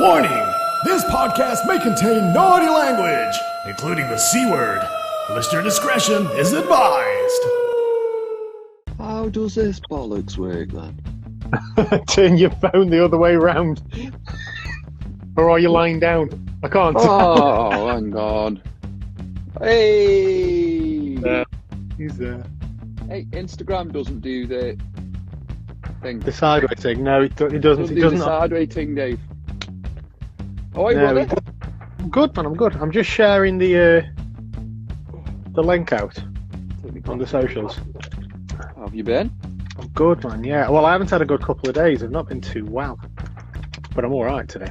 Warning! This podcast may contain naughty language, including the C word. Listener discretion is advised. How does this bollocks work then? Turn your phone the other way round. or are you lying down? I can't tell. Oh, hang on. Hey! Uh, He's there. Hey, Instagram doesn't do the thing. The sideways thing. No, it, do- it doesn't. doesn't It do the doesn't. sideways thing, Dave. Oh, hey, No, brother. I'm good, man. I'm good. I'm just sharing the uh, the link out on the socials. How have you been? I'm good, man. Yeah. Well, I haven't had a good couple of days. I've not been too well, but I'm all right today.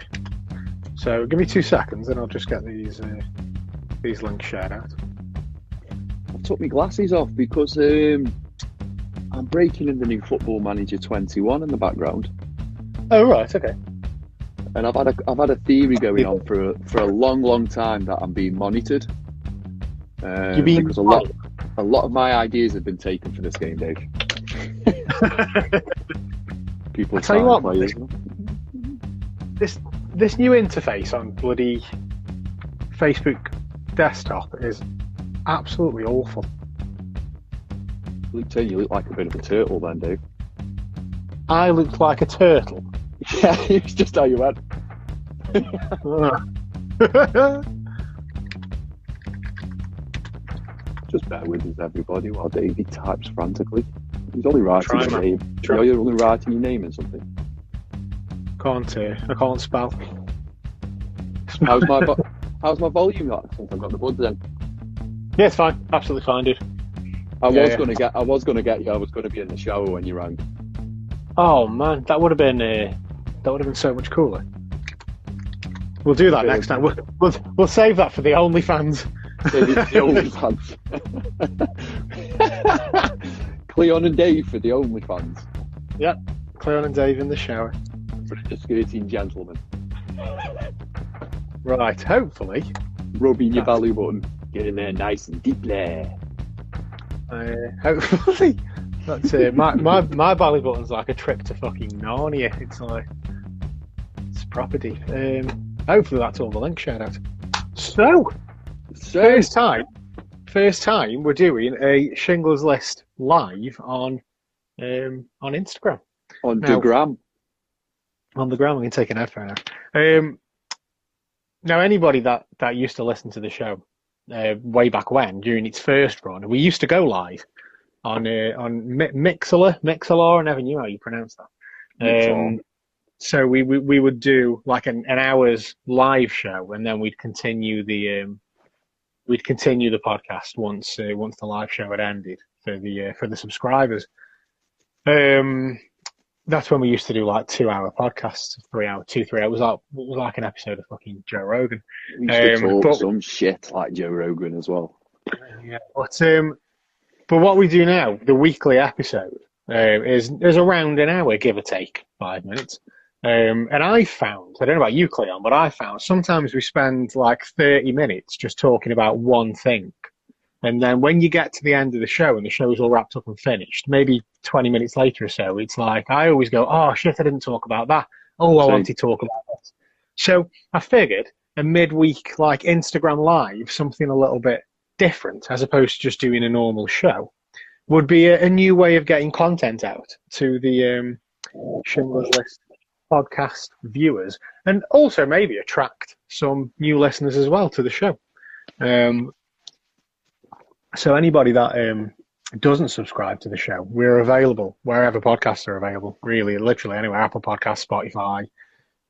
So give me two seconds, and I'll just get these uh, these links shared out. I took my glasses off because um, I'm breaking in the new Football Manager 21 in the background, Oh right. Okay. And I've had a I've had a theory going on for a, for a long, long time that I'm being monitored. Um, You being because a lot a lot of my ideas have been taken for this game, Dave. People I tell you what, play this- this new interface on bloody Facebook desktop is absolutely awful. Luke, you look like a bit of a turtle then, Dave. I looked like a turtle. Yeah, it's just how you went. Just bear with us, everybody, while Davey types frantically. He's only writing Try, his man. name. Try. You know, you're only writing your name and something. can't uh, I can't spell. How's my vo- how's my volume like since I've got the buds in? Yeah, it's fine. Absolutely fine, dude. I Yeah, was yeah. gonna get I was gonna get you. I was gonna be in the shower when you rang. Oh man, that would have been uh, that would have been so much cooler. We'll do that next time. We'll, we'll we'll save that for the OnlyFans. The, the OnlyFans. Cleon and Dave for the OnlyFans. Yeah, Cleon and Dave in the shower. Skirting gentlemen. Right. Hopefully, Rubbing your belly button. Get in there nice and deep there. uh, hopefully, that's uh, my my my belly button's like a trip to fucking Narnia. It's like property. Um, hopefully, that's all the link shared out. So. So, First time, first time we're doing a Schindler's List live on um, on Instagram on Now- the gram. on the ground. We can take an headphone out. Um, now, anybody that that used to listen to the show uh, way back when during its first run, we used to go live on uh, on Mi- Mixlr, Mixlr. I never knew how you pronounce that. Um, so we, we we would do like an, an hour's live show, and then we'd continue the um, we'd continue the podcast once uh, once the live show had ended for the uh, for the subscribers. Um, that's when we used to do like two hour podcasts, three hour, two three hours. Like it was like an episode of fucking Joe Rogan. we used to um, talk but- some shit like Joe Rogan as well. Yeah, but um, but what we do now, the weekly episode, uh, is is around an hour, give or take five minutes. Um, and I found, I don't know about you, Cleon, but I found sometimes we spend like thirty minutes just talking about one thing, and then when you get to the end of the show and the show is all wrapped up and finished, maybe twenty minutes later or so, it's like I always go, "Oh shit, I didn't talk about that. Oh, I want to talk about this." So I figured a midweek like Instagram live, something a little bit different as opposed to just doing a normal show would be a, a new way of getting content out to the um, Schindler's List podcast viewers and also maybe attract some new listeners as well to the show. Um, so anybody that um, doesn't subscribe to the show, we're available wherever podcasts are available, really, literally anywhere, Apple Podcasts, Spotify,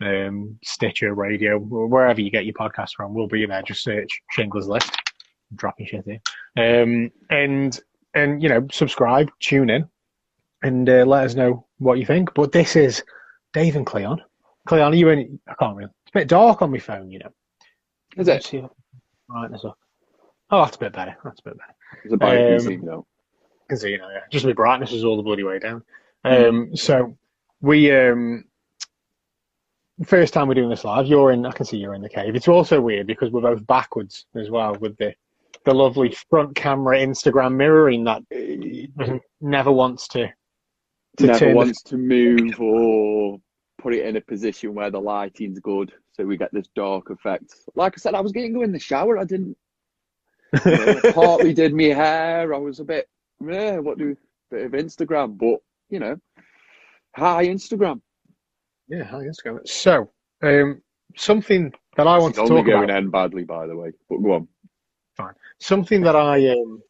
um, Stitcher, Radio, wherever you get your podcast from, we'll be there. Just search Schindler's List. Dropping shit here. Um, and and you know, subscribe, tune in, and uh, let us know what you think. But this is Dave and Cleon. Cleon, are you in? I can't really. It's a bit dark on my phone, you know. Is it? see if- Brightness up. Oh, that's a bit better. That's a bit better. It's about Um, music, though. Because you know, yeah, just my brightness is all the bloody way down. Um, so we um, first time we're doing this live. You're in. I can see you're in the cave. It's also weird because we're both backwards as well with the the lovely front camera Instagram mirroring that uh, never wants to Never turn. the- wants to move or put it in a position where the lighting's good, so we get this dark effect. Like I said, I was getting to go in the shower. I didn't. You know, partly did my hair. I was a bit, yeah, what do bit of Instagram, but you know, hi Instagram. Yeah, hi Instagram. So, um, something that I want It's to only talk going about. end badly, by the way. But go on. Fine. Something that I um,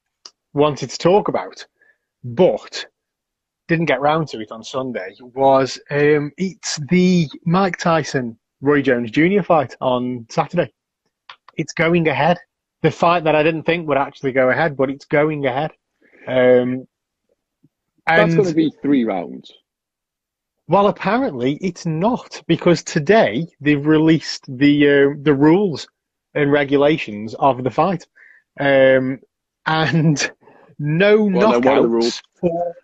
wanted to talk about, but didn't get round to it on Sunday was um, it's the Mike Tyson Roy Jones Jr. fight on Saturday. It's going ahead. The fight that I didn't think would actually go ahead, but it's going ahead. Um, That's going to be three rounds. well, apparently it's not because today they've released the uh, the rules and regulations of the fight, um, and no Well, then what are the rules? knockouts. For,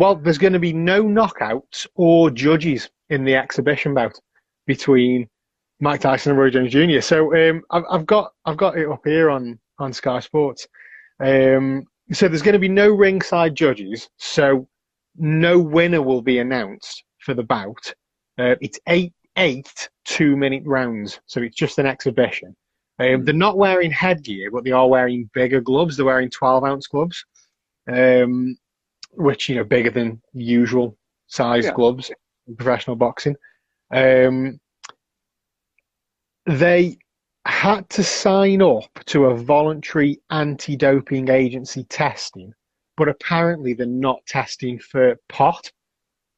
well, there's going to be no knockouts or judges in the exhibition bout between Mike Tyson and Roy Jones Jr. So um, I've, I've got I've got it up here on on Sky Sports. Um, so there's going to be no ringside judges. So no winner will be announced for the bout. Uh, it's eight eight two minute rounds, so it's just an exhibition. Um, they're not wearing headgear, but they are wearing bigger gloves. They're wearing twelve ounce gloves, um, which you know bigger than usual size Yeah. gloves in professional boxing. Um, they had to sign up to a voluntary anti-doping agency testing, but apparently they're not testing for pot.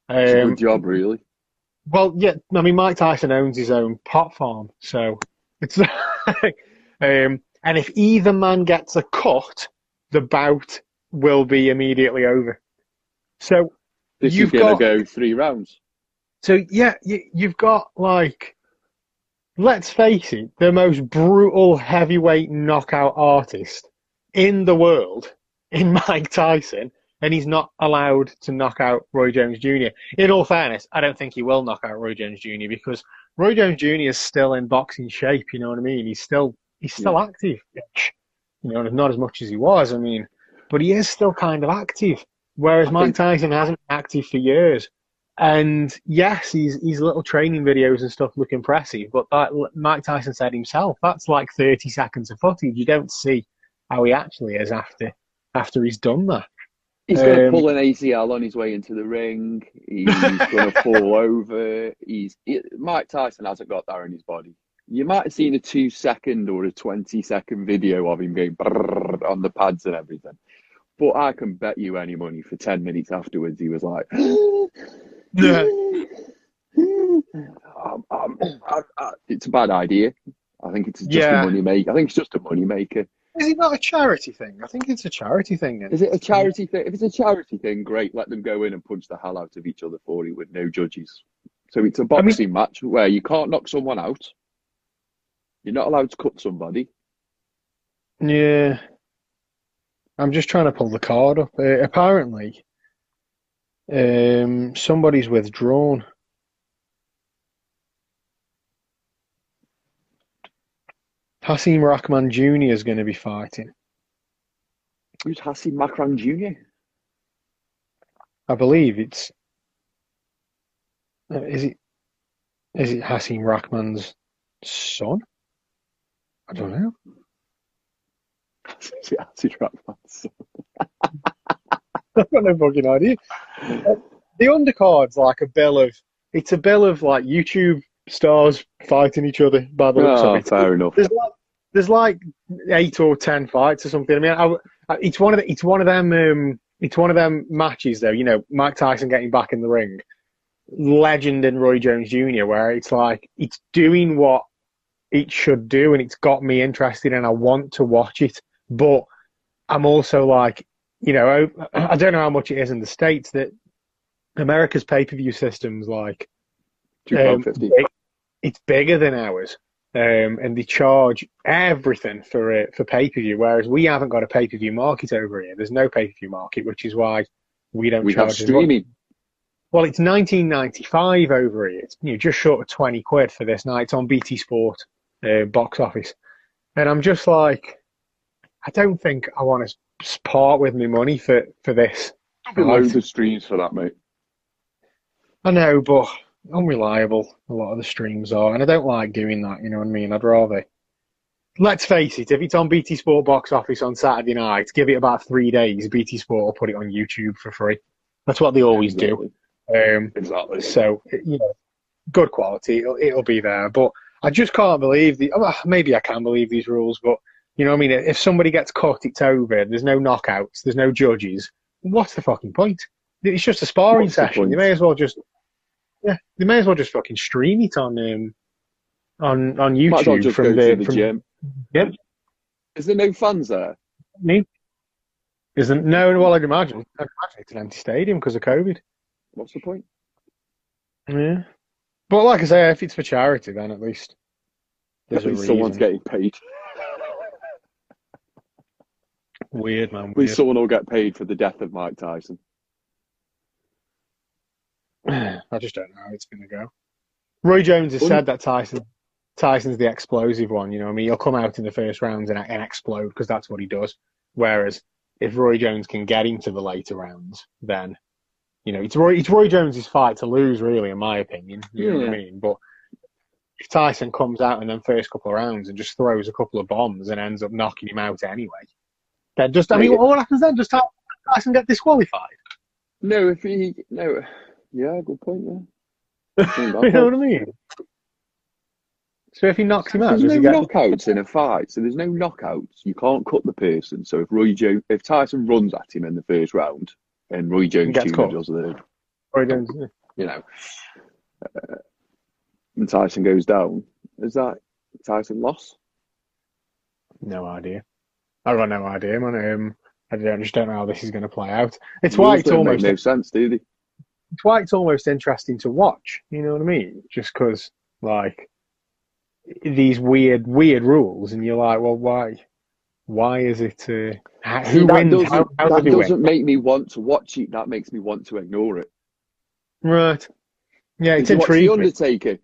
It's a Um, good job, really. well, yeah, I mean, Mike Tyson owns his own pot farm, so it's. um, and if either man gets a cut, the bout will be immediately over. So, This you've is going got- to go three rounds. so yeah, you, you've got like, let's face it, the most brutal heavyweight knockout artist in the world in Mike Tyson, and he's not allowed to knock out Roy Jones Jr. In all fairness, I don't think he will knock out Roy Jones Jr. because Roy Jones Jr. is still in boxing shape. You know what I mean? He's still he's still active. You know, not as much as he was. I mean, but he is still kind of active. Whereas Mike Tyson hasn't been active for years. And yes, his his little training videos and stuff look impressive, but that, Mike Tyson said himself, that's like 30 seconds of footage. You don't see how he actually is after after he's done that. He's going to Um, pull an ACL on his way into the ring. He's going to fall over. He's he, Mike Tyson hasn't got that in his body. You might have seen a two second or a 20 second video of him going on the pads and everything. But I can bet you any money for 10 minutes afterwards, he was like, Yeah. um, um, I, I, it's a bad idea. I think it's just Yeah. a money maker. I think it's just a money maker. Is it not a charity thing? I think it's a charity thing. Is it a charity thing? If it's a charity thing, great. Let them go in and punch the hell out of each other for it with no judges. So it's a boxing match where you can't knock someone out. You're not allowed to cut somebody. Yeah. I'm just trying to pull the card up. Uh, apparently, um, somebody's withdrawn. Hasim Rahman Jr. is going to be fighting. Who's Hassan Rahman Jr.? I believe it's. Uh, is it? Is it Hasim Rahman's son? I don't know. Hassan Rahman's I've got no fucking idea. Uh, the undercard's like a bill of. It's a bill of like YouTube stars fighting each other by the looks Oh, of it. fair enough. There's like there's like eight or ten fights or something. I mean, I, I- it's one of the, it's one of them um, it's one of them matches though. You know, Mike Tyson getting back in the ring, legend and Roy Jones Jr. Where it's like it's doing what it should do, and it's got me interested, and I want to watch it. But I'm also like, you know, I, I don't know how much it is in the states that America's pay per view system's like um, big- it's bigger than ours, um, and they charge everything for it, for pay per view. Whereas we haven't got a pay per view market over here. There's no pay per view market, which is why we don't We have charge as streaming. Well, it's 19.95 over here. It's you know, just short of 20 quid for this night. It's on BT Sport uh, box office, and I'm just like, I don't think I want to part with my money for for this. Loads of streams for that, mate. I know, but unreliable. A lot of the streams are, and I don't like doing that. You know what I mean? I'd rather. Let's face it. If it's on BT Sport box office on Saturday night, give it about three days. BT Sport will put it on YouTube for free. That's what they always do. Um, Exactly. so you know, good quality. It'll, it'll be there. But I just can't believe the. well, maybe I can believe these rules, but you know, what I mean, if somebody gets caught, it's over. There's no knockouts. There's no judges. What's the fucking point? It's just a sparring What's session. You may as well just. Yeah, they may as well just fucking stream it on um, on on well YouTube just from the, the from gym. Yep. Is there no fans there? me. Isn't no? Well, I'd imagine. I'd imagine it's an empty stadium because of COVID. What's the point? Yeah, but like I say, if it's for charity, then at least there's At least someone's getting paid. Weird, man. At Weird. least someone will get paid for the death of Mike Tyson. I just don't know how it's going to go. Roy Jones has Un- said that Tyson Tyson's the explosive one. You know, what I mean, he'll come out in the first rounds and, and explode because that's what he does. Whereas if Roy Jones can get into the later rounds, then you know it's Roy it's Roy Jones's fight to lose, really, in my opinion. You know what I mean? But if Tyson comes out in the first couple of rounds and just throws a couple of bombs and ends up knocking him out anyway, then just I mean, what happens then? Just Ty- Tyson get disqualified? No, if he no, yeah, good point. Yeah, you know what I mean? So if he knocks him out, There's does no get? knockouts in a fight, so there's no knockouts. You can't cut the person. So if Roy Jones, if Tyson runs at him in the first round, and Roy Jones gets cut. does the, Roy Jones, you know, uh, and Tyson goes down, is that Tyson loss? No idea. I've got no idea, man. Um, I don't, just don't know how this is going to play out. It's why it's almost no sense, do they? it's why it's almost interesting to watch. You know what I mean? Just because like these weird weird rules, and you're like, well, why? Why is it? Uh, how, who that wins? doesn't, How, how that doesn't win? make me want to watch it. That makes me want to ignore it. Right. Yeah, it's Did you watch The. Undertaker?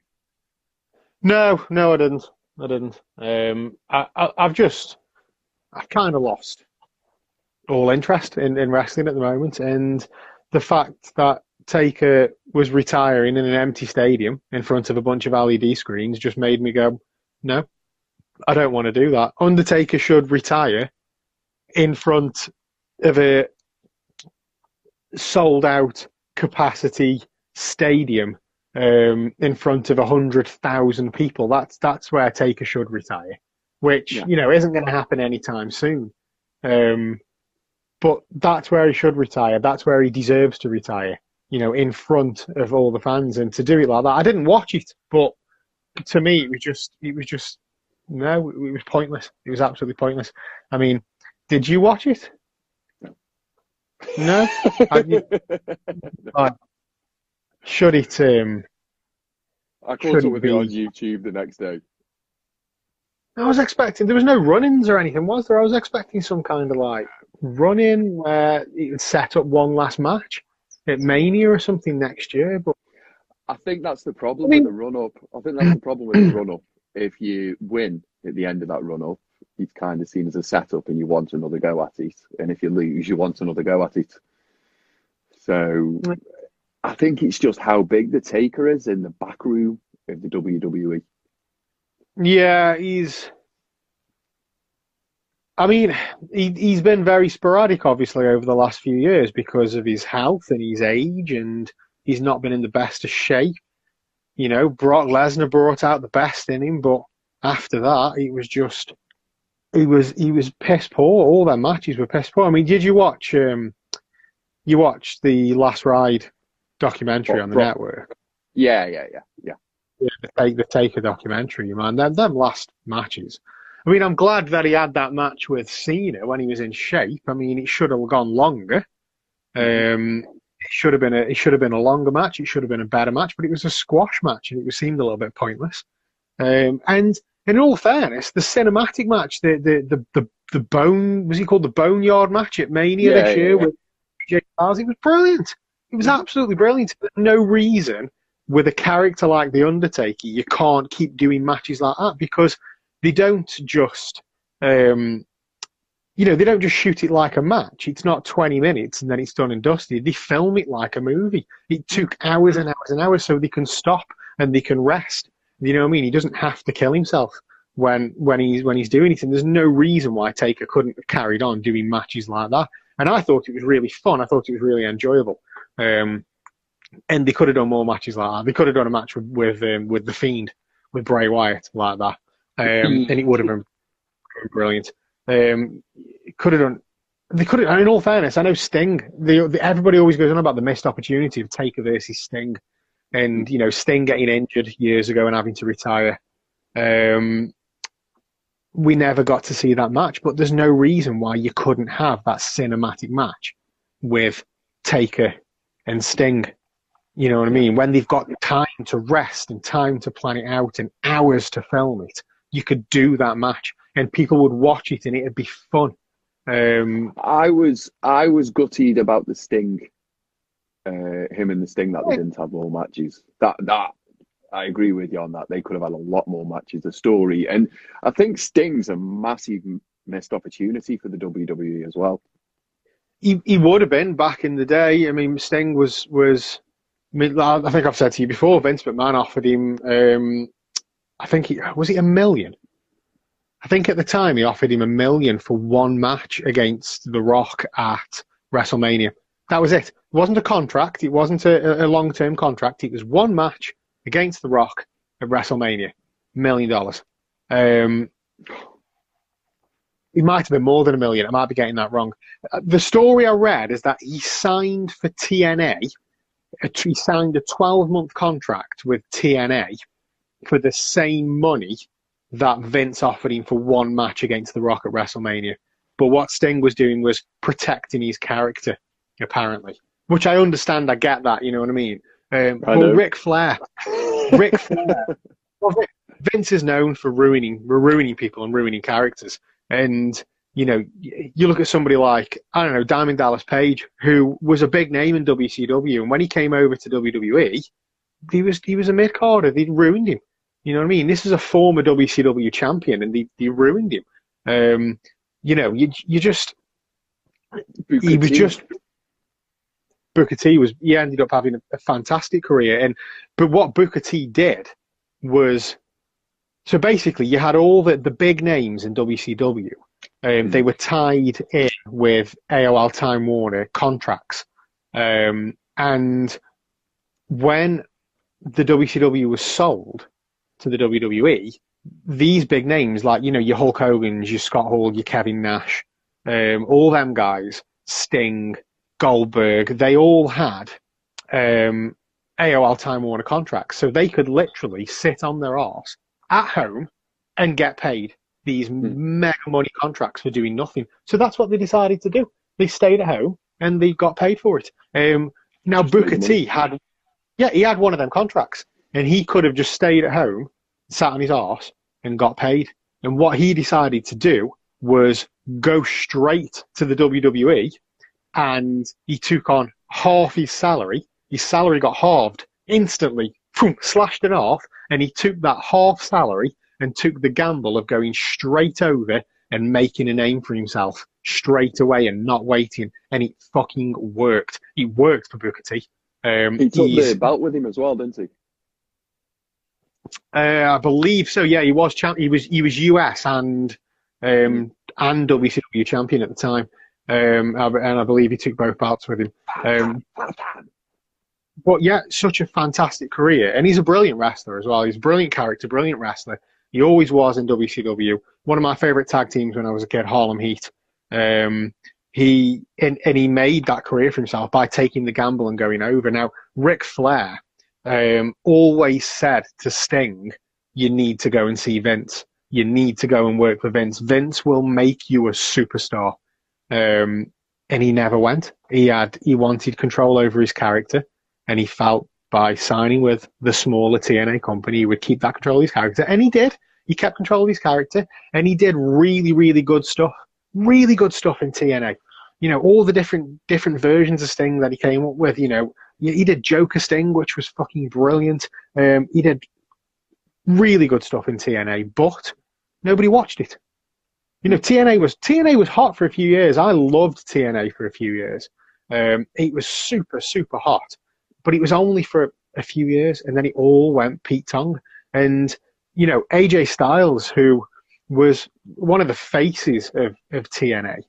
No, no, I didn't. I didn't. Um, I, I, I've just, I've kind of lost all interest in, in wrestling at the moment, and the fact that Taker was retiring in an empty stadium in front of a bunch of LED screens just made me go, no, I don't want to do that. Undertaker should retire in front of a sold out capacity stadium um, in front of a hundred thousand people. That's that's where Taker should retire, which Yeah. you know isn't going to happen anytime soon. Um, but that's where he should retire. That's where he deserves to retire. You know, in front of all the fans, and to do it like that, I didn't watch it, but to me, it was just it was just no, it was pointless. It was absolutely pointless. I mean, did you watch it? No. I- Should it? Um, I caught up with it on. YouTube the next day. I was expecting there was no run-ins or anything, was there? I was expecting some kind of like run-in where it would set up one last match at Mania or something next year. But I think that's the problem I mean- with the run up. I think that's the problem with the run up. If you win at the end of that run up, it's kind of seen as a setup and you want another go at it. And if you lose, you want another go at it. So I think it's just how big the taker is in the back room of the. WWE. Yeah, he's. I mean, he he's been very sporadic, obviously, over the last few years because of his health and his age, and he's not been in the best of shape. You know, Brock Lesnar brought out the best in him, but after that, he was just he was he was piss poor. All their matches were piss poor. I mean, did you watch um you watched the Last Ride documentary on the Brock- network? Yeah, yeah, yeah, yeah. The take the Taker documentary, man. Them, them last matches. I mean, I'm glad that he had that match with Cena when he was in shape. I mean, it should have gone longer. Um, it should have been a it should have been a longer match. It should have been a better match, but it was a squash match, and it seemed a little bit pointless. Um, and in all fairness, the cinematic match, the the the the, the bone was he called the Boneyard match at Mania Yeah, this year yeah. with AJ Styles? It was brilliant. It was absolutely brilliant. There's no reason with a character like the Undertaker, you can't keep doing matches like that because they don't just, um, you know, they don't just shoot it like a match. It's not 20 minutes and then it's done and dusted. They film it like a movie. It took hours and hours and hours so they can stop and they can rest. You know what I mean? He doesn't have to kill himself when when he's when he's doing it. And there's no reason why Taker couldn't have carried on doing matches like that. And I thought it was really fun. I thought it was really enjoyable. Um, and they could have done more matches like that. They could have done a match with with, um, with the Fiend, with Bray Wyatt like that, um, and it would have been brilliant. Um, could have done. They could have. In all fairness, I know Sting. They, they, everybody always goes on about the missed opportunity of Taker versus Sting, and you know Sting getting injured years ago and having to retire. Um, we never got to see that match, but there's no reason why you couldn't have that cinematic match with Taker and Sting. You know what I mean? When they've got time to rest and time to plan it out and hours to film it, you could do that match and people would watch it and it'd be fun. Um, I was I was gutted about the Sting, uh, him and the Sting that they didn't have more matches. That that I agree with you on that. They could have had a lot more matches. The story, and I think Sting's a massive missed opportunity for the WWE as well. He he would have been back in the day. I mean, Sting was was. I think I've said to you before. Vince McMahon offered him. Um, I think he was it a million I think at the time he offered him a million for one match against The Rock at WrestleMania. That was it. It wasn't a contract. It wasn't a, a long term contract. It was one match against The Rock at WrestleMania. Million dollars. Um, it might have been more than a million. I might be getting that wrong. Uh, the story I read is that he signed for TNA. He signed a 12 month contract with TNA for the same money that Vince offered him for one match against The Rock at WrestleMania. But what Sting was doing was protecting his character, apparently. Which I understand, I get that, you know what I mean? Um, I but Ric Flair, Ric Flair, well, Vince is known for ruining, ruining people and ruining characters. And, you know, you look at somebody like, I don't know, Diamond Dallas Page, who was a big name in WCW. And when he came over to WWE, he was, he was a mid-carder. They'd ruined him. You know what I mean? This is a former WCW champion, and they, they ruined him. Um, you know, you you just Booker he was T. just Booker T was he ended up having a, a, fantastic career, and but what Booker T did was so basically you had all the the big names in WCW. Um. They were tied in with AOL Time Warner contracts, um, and when the WCW was sold, to the WWE, these big names like you know your Hulk Hogan's, your Scott Hall, your Kevin Nash, um, all them guys, Sting, Goldberg, they all had um, AOL Time Warner contracts, so they could literally sit on their arse at home and get paid these mm. mega money contracts for doing nothing. So that's what they decided to do. They stayed at home and they got paid for it. Um, now Booker T had, yeah, he had one of them contracts and he could have just stayed at home, sat on his ass, and got paid. And what he decided to do was go straight to the WWE, and he took on half his salary. His salary got halved instantly, slashed it off, and he took that half salary and took the gamble of going straight over and making a name for himself straight away and not waiting. And it fucking worked. It worked for Booker T. Um, he took the belt with him as well, didn't he? Uh, I believe so. Yeah, he was champ. He was he was US and um, and WCW champion at the time. Um, and I believe he took both belts with him. Um, but yeah, such a fantastic career, and he's a brilliant wrestler as well. He's a brilliant character, brilliant wrestler. He always was in WCW. One of my favorite tag teams when I was a kid, Harlem Heat. Um, he and, and he made that career for himself by taking the gamble and going over. Now, Ric Flair um, always said to Sting, you need to go and see Vince. You need to go and work with Vince. Vince will make you a superstar. Um, and he never went. He had, he wanted control over his character and he felt by signing with the smaller TNA company, he would keep that control of his character. And he did. He kept control of his character and he did really, really good stuff. Really good stuff in TNA. You know, all the different, different versions of Sting that he came up with, you know, he did Joker Sting, which was fucking brilliant. Um, he did really good stuff in TNA, but nobody watched it. You know, TNA was TNA was hot for a few years. I loved TNA for a few years. Um, it was super super hot, but it was only for a few years, and then it all went Pete Tong. And you know, AJ Styles, who was one of the faces of, of TNA,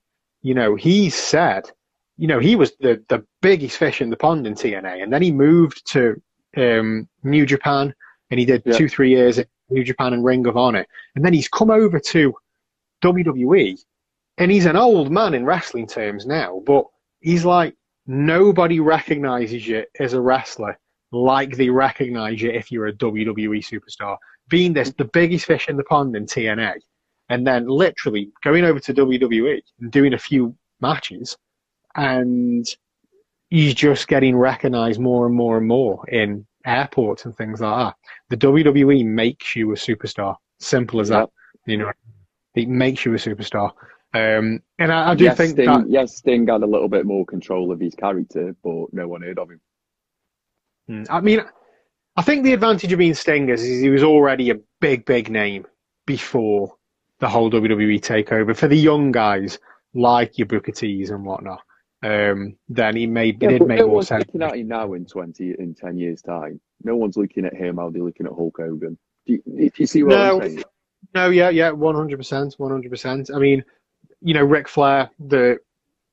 you know, he said, you know, he was the the biggest fish in the pond in TNA, and then he moved to um, New Japan, and he did Yeah. two three years at New Japan and Ring of Honor, and then he's come over to WWE, and he's an old man in wrestling terms now, but he's like nobody recognizes you as a wrestler like they recognize you if you're a WWE superstar. Being this the biggest fish in the pond in TNA, and then literally going over to WWE and doing a few matches, and he's just getting recognized more and more and more in airports and things like that. The WWE makes you a superstar. Simple as that. You know, it makes you a superstar. Um, and I, I do yes, think Sting, that yes, Sting had a little bit more control of his character, but no one heard of him. Mm, I mean, I think the advantage of being Sting is, is he was already a big, big name before the whole WWE takeover. For the young guys like your Booker T's and whatnot, um, then he made Yeah, make no more sense. looking at him now in twenty in ten years' time. No one's looking at him how they're looking at Hulk Hogan. Do you, do you see what No. I'm saying? No, yeah, yeah, one hundred percent, one hundred percent. I mean, you know, Ric Flair, the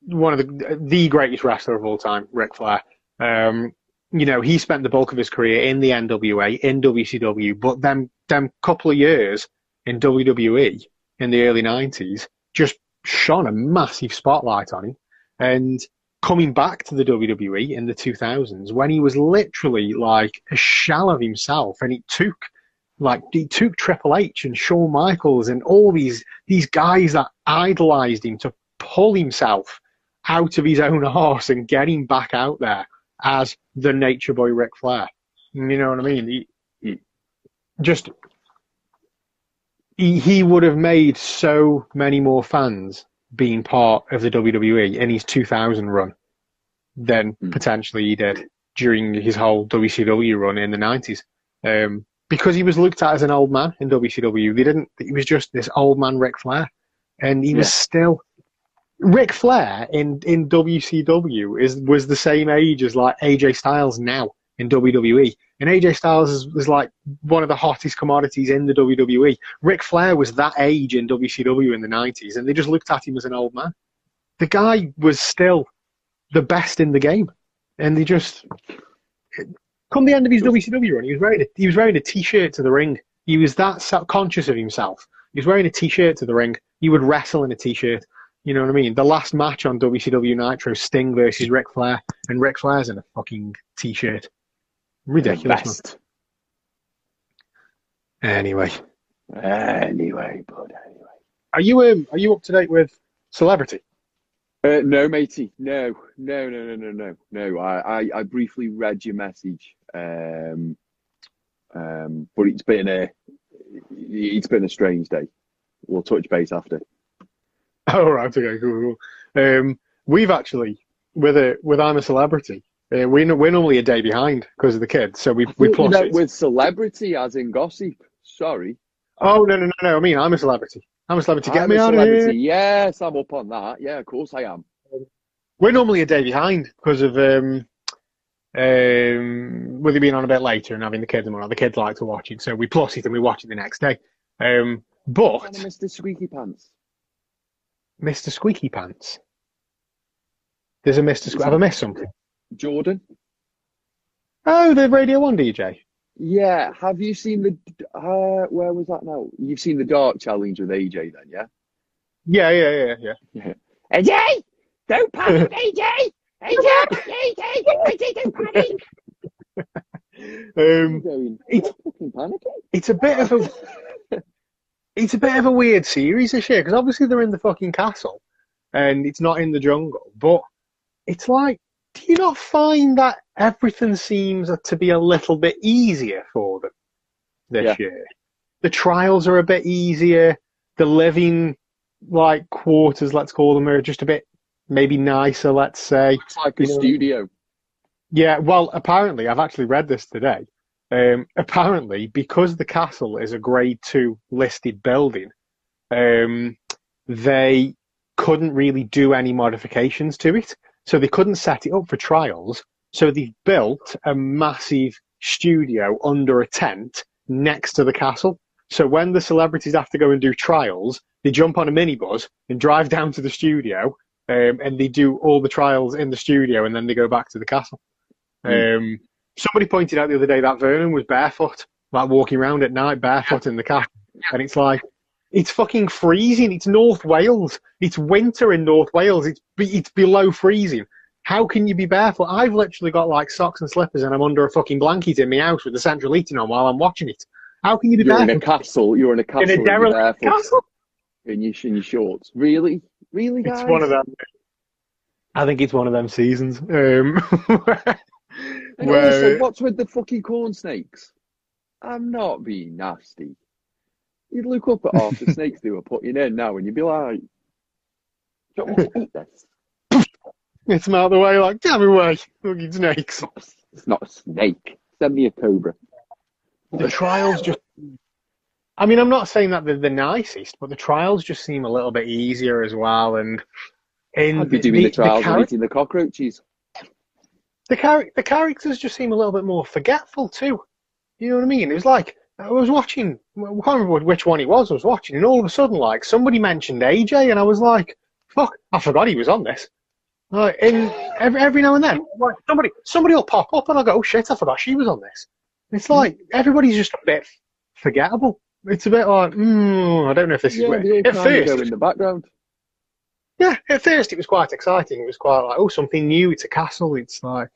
one of the the greatest wrestler of all time, Ric Flair. Um, you know, he spent the bulk of his career in the NWA, in WCW, but then them couple of years in WWE in the early nineties just shone a massive spotlight on him. And coming back to the WWE in the two thousands, when he was literally like a shell of himself, and it took like he took Triple H and Shawn Michaels and all these these guys that idolized him to pull himself out of his own horse and get him back out there as the Nature Boy Ric Flair. You know what I mean? He, he just he, he would have made so many more fans being part of the WWE in his 2000 run than Mm. potentially he did during his whole WCW run in the 90s. Um, because he was looked at as an old man in WCW. They didn't. He was just this old man Ric Flair, and he was still Ric Flair in in WCW is was the same age as like AJ Styles now in WWE, and AJ Styles is, was like one of the hottest commodities in the WWE. Ric Flair was that age in WCW in the nineties, and they just looked at him as an old man. The guy was still the best in the game, and they just come the end of his WCW run, he was wearing a, he was wearing a t-shirt to the ring. He was that self-conscious of himself. He was wearing a t-shirt to the ring. He would wrestle in a t-shirt. You know what I mean? The last match on WCW Nitro, Sting versus Ric Flair, and Ric Flair's in a fucking t-shirt. Ridiculous. Anyway, Anyway, bud. Anyway. are you um, are you up to date with celebrity? Uh, no, matey. No, no, no, no, no, no, no. I, I, I briefly read your message, um, um, but it's been a, it's been a strange day. We'll touch base after. All right. okay, cool. cool. Um, we've actually with a with I'm a celebrity. Uh, we we're normally a day behind because of the kids, so we we plus know, it. with celebrity, as in gossip. Sorry. Oh no no no no! I mean, I'm a celebrity. I'm a celebrity. Get I'm me out of here. Yes, I'm up on that. Yeah, of course I am. We're normally a day behind because of um, um, with it being on a bit later and having the kids and whatnot. The kids like to watch it, so we plot it and we watch it the next day. Um, but Mr. Squeaky Pants. Mr. Squeaky Pants, there's a Mr. Sque- Have I missed something? Jordan. Oh, the Radio One DJ. Yeah, have you seen the? Uh, where was that now? You've seen the Dark Challenge with AJ, then, yeah? Yeah, yeah, yeah, yeah. AJ, don't panic, AJ. AJ, AJ, AJ, don't panic. Um, It's- it's a bit of a it's a bit of a weird series this year because obviously they're in the fucking castle and it's not in the jungle but it's like do you not find that everything seems to be a little bit easier for them this Yeah. year the trials are a bit easier the living like quarters let's call them are just a bit maybe nicer let's say It's like a You know- studio. yeah, well, apparently, I've actually read this today. Um, apparently, because the castle is a grade two listed building, um, they couldn't really do any modifications to it. So they couldn't set it up for trials. So they built a massive studio under a tent next to the castle. So when the celebrities have to go and do trials, they jump on a minibus and drive down to the studio, um, and they do all the trials in the studio, and then they go back to the castle. Mm. Um, somebody pointed out the other day that Vernon was barefoot, like walking around at night barefoot in the castle, and it's like it's fucking freezing. It's North Wales. It's winter in North Wales. It's be- it's below freezing. How can you be barefoot? I've literally got like socks and slippers, and I'm under a fucking blanket in my house with the central heating on while I'm watching it. How can you be barefoot? You're in a castle. You're in a castle. in a derelict castle? in your in your shorts. Really, really, guys. It's one of them. I think it's one of them seasons. Um, where- also, what's with the fucking corn snakes? I'm not being nasty. You'd look up at all the snakes they were putting in now, and you'd be like, "Do you want to eat this?" it's them out of the way, like, damn away, fucking snakes. It's not a snake. Send me a cobra. The trials just. I mean, I'm not saying that they're the nicest, but the trials just seem a little bit easier as well. And in I'd be doing the, trials char- and eating the cockroaches. the, char- the characters just seem a little bit more forgetful too. You know what I mean? It was like I was watching. I can't remember which one it was. I was watching, and all of a sudden, like somebody mentioned AJ, and I was like, "Fuck! I forgot he was on this." Like, and every every now and then, like somebody somebody will pop up, and I go, "Oh shit! I forgot she was on this." It's like everybody's just a bit forgettable. It's a bit like, mm, I don't know if this is Yeah, where. they At first, in the background. yeah, at first it was quite exciting. It was quite like, oh, something new. It's a castle. It's like,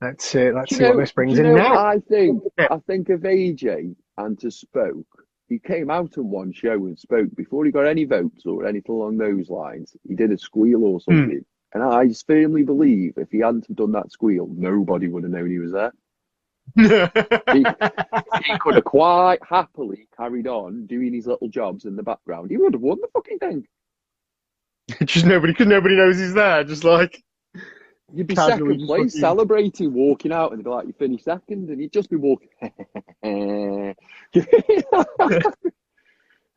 let's uh, let's see what this brings in know now. I think Yeah. I think of AJ and to spoke. He came out on one show and spoke before he got any votes or anything along those lines. He did a squeal Hmm. or something, and I firmly believe if he hadn't have done that squeal, nobody would have known he was there. He could have quite happily carried on doing his little jobs in the background. He would have won the fucking thing. just nobody, because nobody knows he's there. Just like, You'd be Casually second place, fucking- celebrating, walking out, and they'd be like, "You finished second, and you'd just be walking.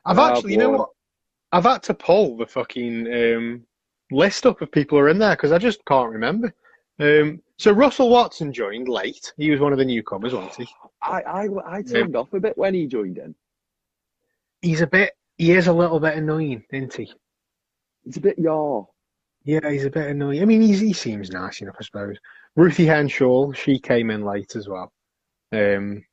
I've Oh, actually, you know what? I've had to pull the fucking um, list up of people who are in there because I just can't remember. Um, so Russell Watson joined late. He was one of the newcomers, wasn't he? I, I, I turned off a bit when he joined in. He's a bit. He is a little bit annoying, isn't he? He's a bit yaw. Yeah, he's a bit annoying. I mean, he's, he seems nice enough, I suppose. Ruthie Henshall, she came in late as well. Um,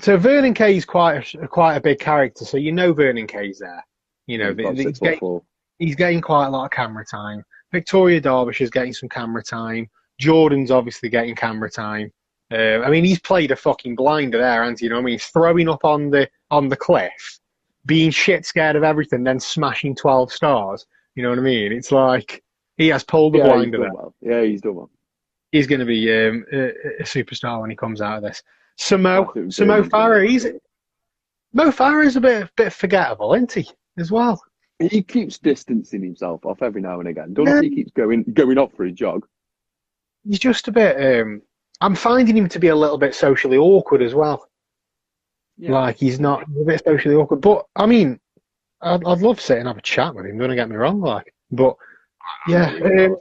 so Vernon Kay's quite a, quite a big character, so you know Vernon Kay's there. You know, He's about he's, getting, he's getting quite a lot of camera time. Victoria Derbyshire's getting some camera time. Jordan's obviously getting camera time. Uh, I mean, he's played a fucking blinder there, hasn't? You know I mean? He's throwing up on the on the cliff, being shit scared of everything, then smashing twelve stars. You know what I mean? It's like he has pulled the Yeah, he's blinder well. Yeah, he's done well. He's going to be um, a, a superstar when he comes out of this. So Mo, so Mo Farah, he's. Mo Farah is a bit bit forgettable, isn't he? As well. He keeps distancing himself off every now and again. Don't know if he keeps going going off for a jog. He's just a bit. Um, I'm finding him to be a little bit socially awkward as well. Like he's not a bit socially awkward. But I mean, I'd, I'd love to sit and have a chat with him. Don't get me wrong, like. But yeah, um,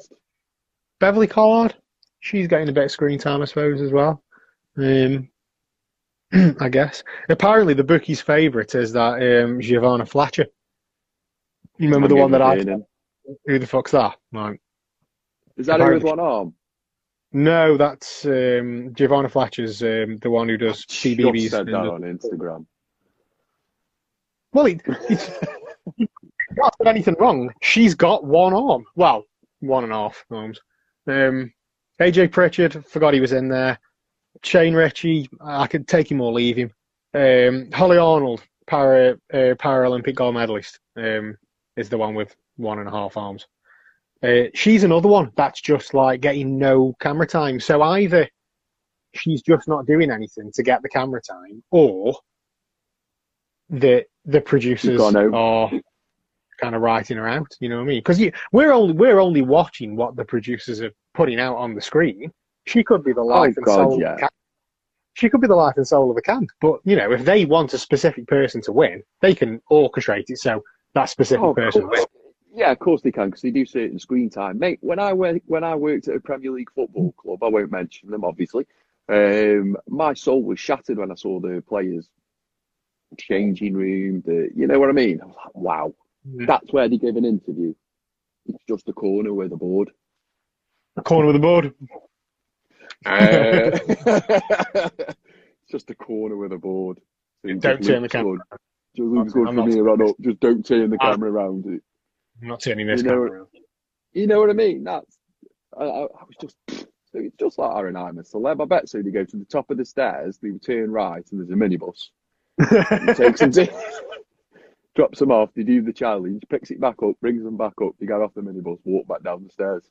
Beverley Callard, she's getting a bit of screen time, I suppose, as well. Um, I guess. Apparently, the bookie's favourite is that um, Giovanna Fletcher. You remember the one that I? Who the fuck's that? Like, Is that who with one arm? no, that's um, Giovanna Fletcher's um, the one who does Just CBBS. said that on Instagram. Well, it, it's not done anything wrong. She's got one arm. Well, one and a half arms. Um, AJ Pritchard, forgot he was in there. Shane Richie, I could take him or leave him. Um, Hollie Arnold, para, uh, Paralympic gold medalist, um, is the one with one and a half arms. Uh, she's another one that's just like getting no camera time. So either she's just not doing anything to get the camera time, or the the producers are kind of writing her out. You know what I mean? Because we're only we're only watching what the producers are putting out on the screen. She could be the life and God, soul. yeah. Camp. She could be the life and soul of the camp. But you know, if they want a specific person to win, they can orchestrate it so that specific Oh, person. course. Yeah, of course they can because they do certain screen time, mate. When I when I worked at a Premier League football club, I won't mention them, obviously. Um, my soul was shattered when I saw the players changing room. The, you know what I mean? I was like, wow, Yeah. that's where they give an interview. It's just a corner with a board. A corner with a board. Uh, it's just a corner with a board. So Don't turn the camera. good. Just looks good I'm from not- here on up. Just don't turn the I'm- camera around it. I'm not turning this You know- camera around. You know what I mean? That's I, I, I was just so it's just like Aaron I'm a celeb. I bet so. They go to the top of the stairs, they turn right, and there's a minibus. He takes them to, drops them off. They do the challenge, picks it back up, brings them back up. They get off the minibus, walk back down the stairs.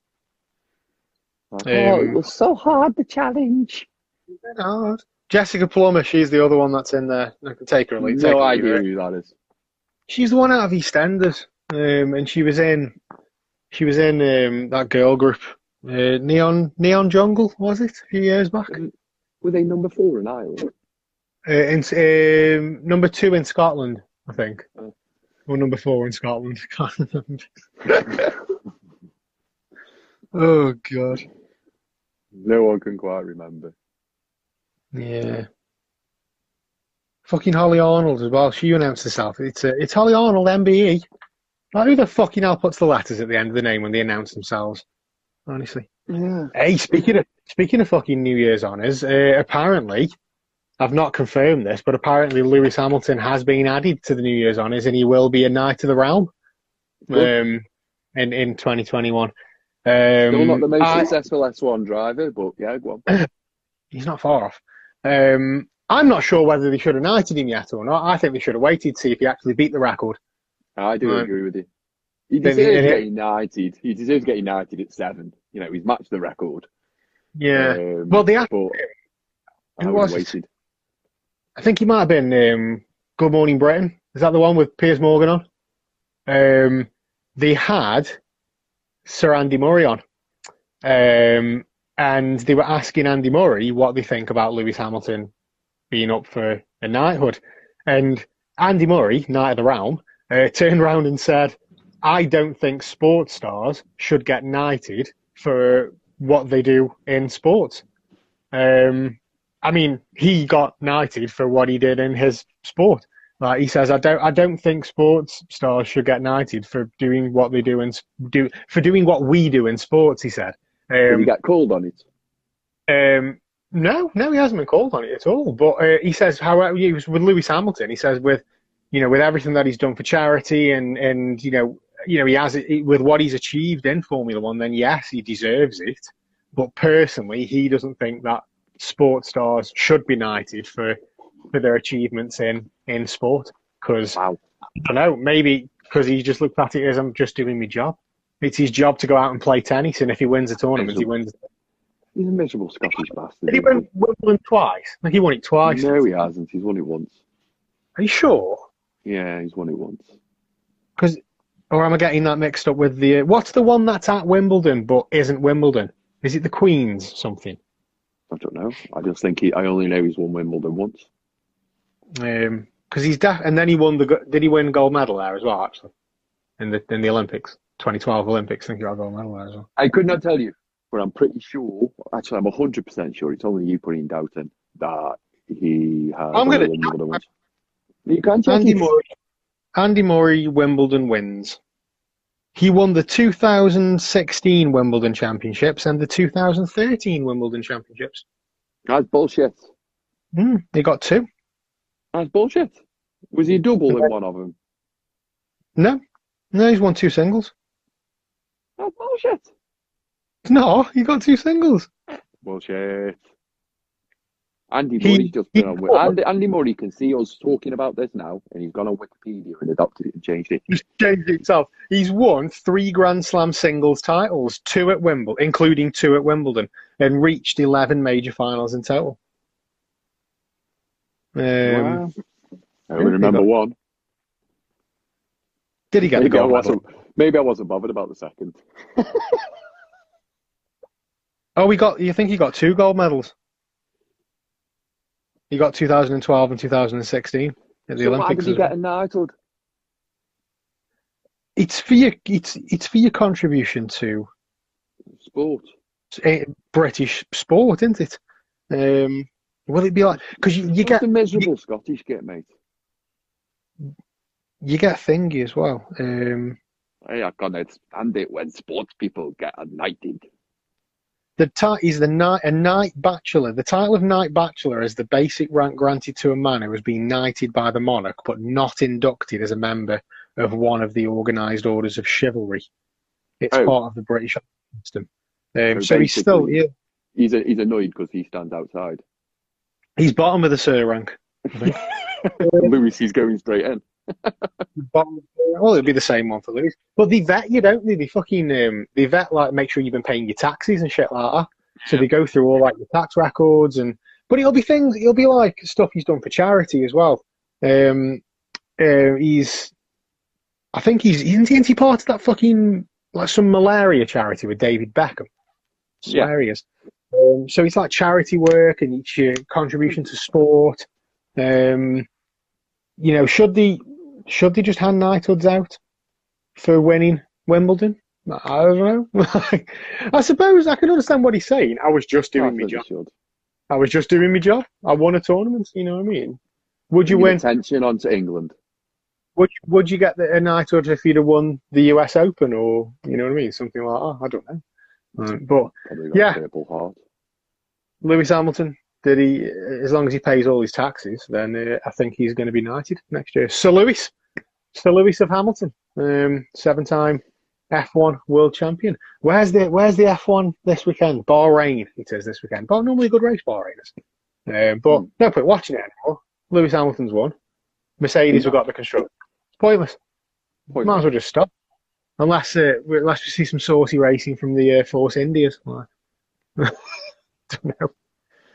Like, oh, it Um, was so hard the challenge. Oh, Jessica Plummer, she's the other one that's in there. I can take her and leave. take her No idea who that is. She's the one out of EastEnders, um, and she was in, she was in um, that girl group, uh, Neon Neon Jungle, was it a few years back? Were they number four in Ireland? Uh, in, um, number two in Scotland, I think, Oh. or number four in Scotland. Oh God, No one can quite remember. yeah. Fucking Hollie Arnold as well. She announced herself. It's uh, it's Hollie Arnold, MBE. Like, who the fucking hell puts the letters at the end of the name when they announce themselves? Honestly. Yeah. Hey, speaking of speaking of fucking New Year's honours, uh, apparently, I've not confirmed this, but apparently Lewis Hamilton has been added to the New Year's honours, and he will be a Knight of the Realm, um, in in 2021. Um, Still not the most I- successful F1 driver, but yeah, go on. he's not far off. Um, I'm not sure whether they should have knighted him yet or not. I think they should have waited to see if he actually beat the record. I do Right. agree with you. He deserves getting knighted. He deserves getting knighted at seven. You know, he's matched the record. Yeah. Um, well, the but I Who was waited. I think he might have been um, Good Morning Britain. Is that the one with Piers Morgan on? Um, they had Sir Andy Murray on. Um, and they were asking Andy Murray what they think about Lewis Hamilton being up for a knighthood. And Andy Murray, Knight of the Realm, uh, turned around and said, I don't think sports stars should get knighted for what they do in sports. Um, I mean, he got knighted for what he did in his sport. Like he says, I don't, I don't think sports stars should get knighted for doing what they do and do for doing what we do in sports. He said. Um, he get called on it? um, no, no, he hasn't been called on it at all. But uh, he says, however, he was with Lewis Hamilton. He says with, you know, with everything that he's done for charity and and you know, you know, he has it with what he's achieved in Formula One. Then yes, he deserves it. But personally, he doesn't think that sports stars should be knighted for for their achievements in in sport. Because Wow. I know, maybe because he just looked at it as I'm just doing my job. It's his job to go out and play tennis, and if he wins a tournament, he wins. He's a miserable Scottish bastard. Did he win Wimbledon twice? Like he won it twice. No, he hasn't. He's won it once. Are you sure? Yeah, he's won it once. Because, or am I getting that mixed up with the? What's the one that's at Wimbledon but isn't Wimbledon? Is it the Queen's something? I don't know. I just think he. I only know he's won Wimbledon once. Um, because he's def- and then he won the. Did he win gold medal there as well? Actually, in the in the Olympics, 2012 Olympics, I think he got gold medal there as well. I could not tell you, but I'm pretty sure. Actually, I'm hundred percent sure. It's only you putting doubt in that he has. I'm gonna- Wimbledon. You can check Andy. Murray. Andy Murray Wimbledon wins. He won the 2016 Wimbledon Championships and the 2013 Wimbledon Championships. That's bullshit. Hmm, he got two. That's bullshit. Was he double in one of them? No, no, he's won two singles. That's bullshit. No, he got two singles. Bullshit. Andy He- Murray's just he been on. Andy, Andy Murray can see us talking about this now, and he's gone on Wikipedia and adopted it and changed it. He's changed himself. He's won three Grand Slam singles titles, two at Wimbledon, including two at Wimbledon, and reached 11 major finals in total. Um, wow. I only remember one. Did he get Maybe I gold medal? wasn't. Maybe I wasn't bothered about the second. Oh, we got. You think he got two gold medals? He got 2012 and 2016 at the so why Olympics did he as well. get a knighthood? it's for your it's it's for your contribution to Sport. British sport, isn't it? Um, will it be like because you, you get the miserable Scottish get, mate? you get thingy as well. Um, Hey, I can't stand it when sports people get knighted. The ti- he's the night a knight bachelor. The title of knight bachelor is the basic rank granted to a man who has been knighted by the monarch but not inducted as a member of one of the organised orders of chivalry. It's Oh. part of the British system. Um, So so he's still yeah, He's a, he's annoyed because he stands outside. he's bottom of the sir rank. I think. Lewis is going straight in. Well, it'll be the same one for Lewis. But they vet you, don't they? They fucking um, they vet like make sure you've been paying your taxes and shit like that. So they go through all like your tax records and but it'll be things. It'll be like stuff he's done for charity as well. Um, uh, he's, I think he's isn't he, isn't he part of that fucking like some malaria charity with David Beckham? Yeah. Is. Um, so it's like charity work and it's your contribution to sport. Um, you know, should they should they just hand knighthoods out for winning Wimbledon? I don't know. I suppose I can understand what he's saying. I was just doing my job. I was just doing my job. I won a tournament. You know what I mean? Would you win? attention onto England. Would would you get the, a knighthood if you'd have won the U.S. Open or you know what I mean? Something like that. I don't know. Um, but Yeah. a purple heart. Lewis Hamilton, did he? As long as he pays all his taxes, then uh, I think he's going to be knighted next year. Sir Lewis, Sir Lewis of Hamilton, um, seven-time F1 world champion. Where's the Where's the F1 this weekend? Bahrain, he says. this weekend. But normally a good race, Bahrain is. Um, but Hmm. no point watching it anymore. Lewis Hamilton's won. Mercedes have got the construction. It's pointless. Might as well just stop. Unless uh, we- unless we see some saucy racing from the Air Force Indias. Like, don't know.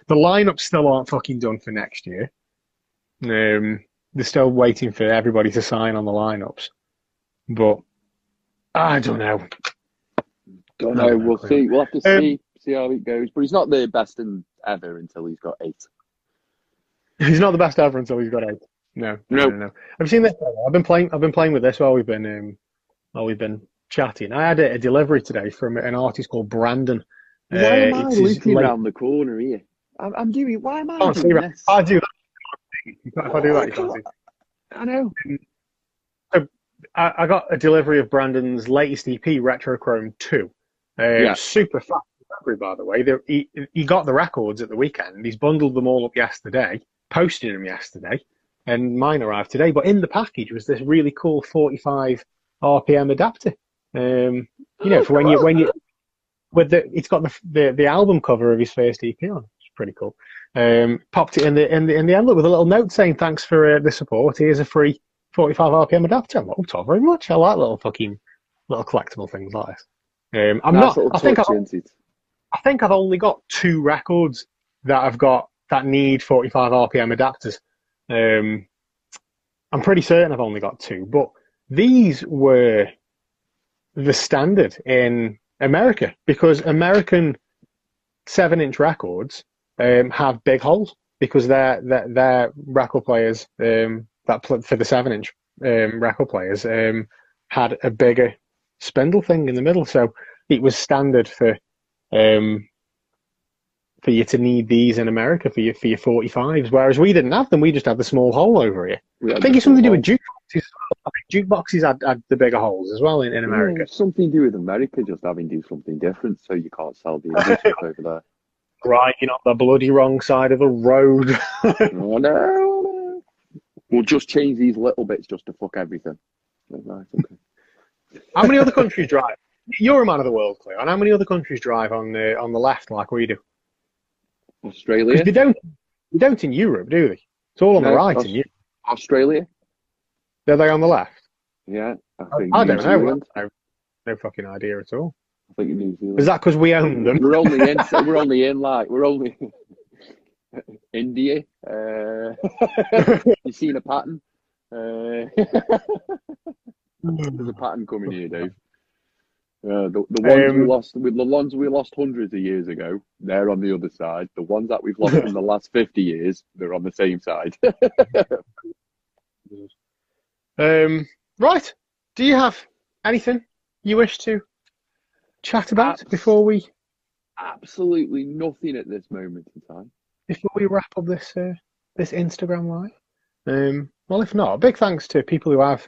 The lineups still aren't fucking done for next year. Um, they're still waiting for everybody to sign on the lineups. But I don't know. Don't know. We'll clear. see. We'll have to Um, see see how it goes. But he's not the best in ever until he's got eight. He's not the best ever until he's got eight. No, no, Nope. no, no. I've seen this. I've been playing. I've been playing with this while we've been um, while we've been chatting. I had a, a delivery today from an artist called Brandon. Why Uh, am I it's looking late- around the corner here? I'm, I'm doing. Why am I Can't see doing that. this? I do that. If I do that, you can't see. I know. I, I got a delivery of Brandon's latest EP, Retrochrome 2. Uh, Yeah. Super fast delivery, by the way. There- He, he got the records at the weekend. He's bundled them all up yesterday, posted them yesterday, and mine arrived today. But in the package was this really cool 45 RPM adapter. Um, you know, for when you when you with the it's got the the, the album cover of his first EP on. Pretty cool. Um, popped it in the in the in the envelope with a little note saying thanks for uh, the support. Here's a free 45 RPM adapter. I'm like, oh, very much. I like little fucking little collectible things like this. Um, I'm nice not. I think I've. I think I've only got two records that I've got that need 45 RPM adapters. Um, I'm pretty certain I've only got two, but these were the standard in America because American seven inch records um, have big holes because their their, their record players um, that pl- for the seven inch um, record players um, had a bigger spindle thing in the middle, so it was standard for um, for you to need these in America for your for your 45s, whereas we didn't have them. We just had the small hole over here. I think it's something to do with jukeboxes. I think jukeboxes had, had the bigger holes as well in, in. America. Something to do with America just having to do something different, so you can't sell the over there. Right, you're not the bloody wrong side of the road. Oh no! We'll just change these little bits just to fuck everything. Right, okay. how many other countries drive? You're a man of the world, Cleo. And how many other countries drive on the on the left like we do? Australia, they don't they don't in Europe, do they? It's all on the right Aus- in Europe. Australia. Are they on the left? Yeah, I I, I don't know. Zealand. No, no fucking idea at all. I think New Zealand. Is that because we own them? We're only in. we're only in like we're only India. Uh, you seen a pattern? Uh, there's a pattern coming here, Dave. Uh, the, the ones we Um, lost, with the ones we lost hundreds of years ago, they're on the other side. The ones that we've lost in the last fifty years, they're on the same side. Um, right. Do you have anything you wish to chat about Abs- before we Absolutely nothing at this moment in time. before we wrap up this uh, this Instagram live? Um, well, if not, big thanks to people who have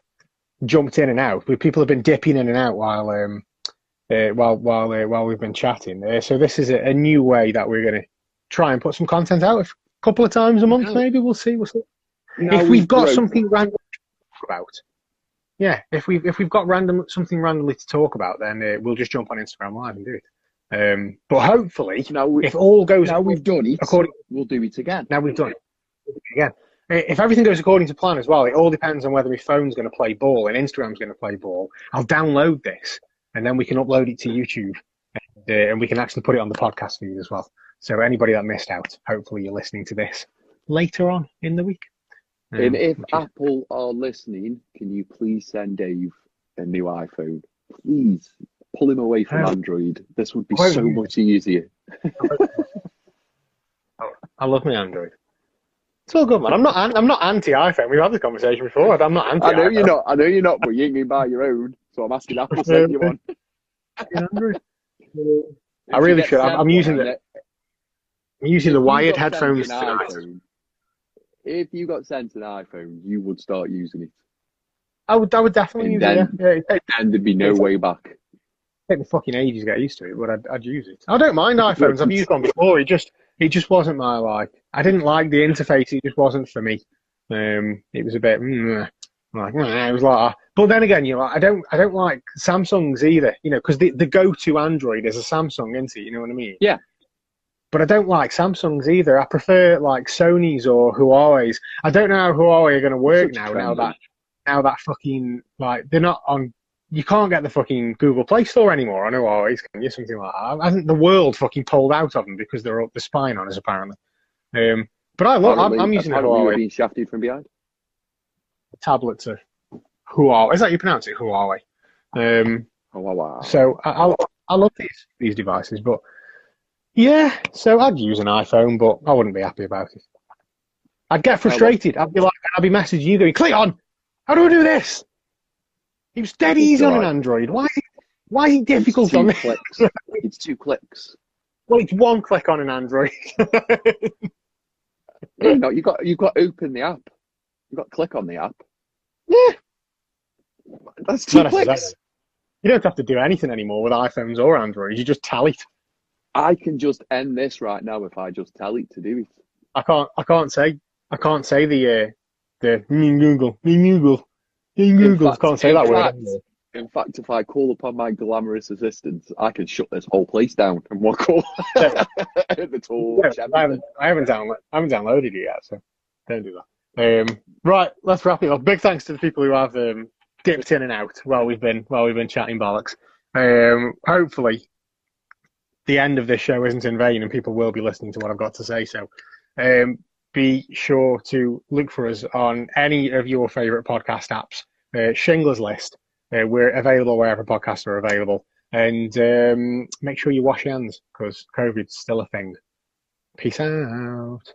jumped in and out. People have been dipping in and out while um, uh, while while uh, while we've been chatting. Uh, so this is a, a new way that we're going to try and put some content out a couple of times a month. Yeah. Maybe we'll see. We'll see. Now if we've got broke- something random to talk about, yeah, if we've if we've got random something randomly to talk about, then uh, we'll just jump on Instagram live and do it. Um, but hopefully, now, we, if all goes now we've done it, according, we'll do it again. now we've done it We'll do it again. If everything goes according to plan as well, it all depends on whether my phone's going to play ball and Instagram's going to play ball. I'll download this and then we can upload it to YouTube and, uh, and we can actually put it on the podcast feed as well. So anybody that missed out, hopefully you're listening to this later on in the week. Um, and if is- Apple are listening, can you please send Dave a new iPhone? Please pull him away from Oh. Android. This would be Oh, so yeah. much easier. I love my Android. It's all good, man. I'm not. I'm not anti iPhone. We've had this conversation before. I'm not anti. I know you're not. I know you're not, but you ain't to buy your own. So I'm asking Apple to send you one. Android. I really should. I'm- I'm using the- I'm using the wired headphones tonight. If you got sent an iPhone, you would start using it, I would. I would definitely use And it. Yeah, and there'd be no way back. take me fucking ages to get used to it, but I'd, I'd use it. I don't mind iPhones. I've used one before. It just, it just wasn't my like. I didn't like the interface. It just wasn't for me. Um, it was a bit mm, like mm, it was like. But then again, you know, I don't, I don't like Samsungs either. You know, because the the go-to Android is a Samsung, isn't it? You know what I mean? Yeah. But I don't like Samsungs either. I prefer like Sony's or Huawei's. I don't know how Huawei are going to work now. Now that now that fucking like they're not on. You can't get the fucking Google Play Store anymore on Huawei's, can you? Something like that. I think the world fucking pulled out of them because they're up the spine on us apparently. Um, but I love. I'm, I'm using a apparently Huawei being shafted from behind. tablet to Huawei. Is that how you pronounce it? Huawei. Um, wow! wow. so I, I, I love these these devices, but yeah. So I'd use an iPhone, but I wouldn't be happy about it. I'd get frustrated. I'd be like, I'd be messaging you going, "Click on. How do I do this?" It was dead easy on an. Android. Why? Why is it difficult on this? clicks. It's two clicks. Well, it's one click on an Android. No, no, you got you got to open the app. You got to click on the app. yeah, That's two not clicks. You don't have to do anything anymore with iPhones or Androids. You just tell it. I can just end this right now if I just tell it to do it. I can't. I can't say. I can't say the uh, the Google. Google. Google. fact- can't say that word. fact- anymore. In fact, if I call upon my glamorous assistant, I can shut this whole place down in one call. Yeah. the tool. Yeah, I haven't. I haven't downloaded. I haven't downloaded it yet, so don't do that. Um, right, let's wrap it up. Big thanks to the people who have um, dipped in and out while we've been while we've been chatting bollocks. Um, hopefully, the end of this show isn't in vain, and people will be listening to what I've got to say. So, um, be sure to look for us on any of your favourite podcast apps. Uh, Schindler's List. Uh, we're available wherever podcasts are available. And um, make sure you wash your hands because COVID's still a thing. Peace out.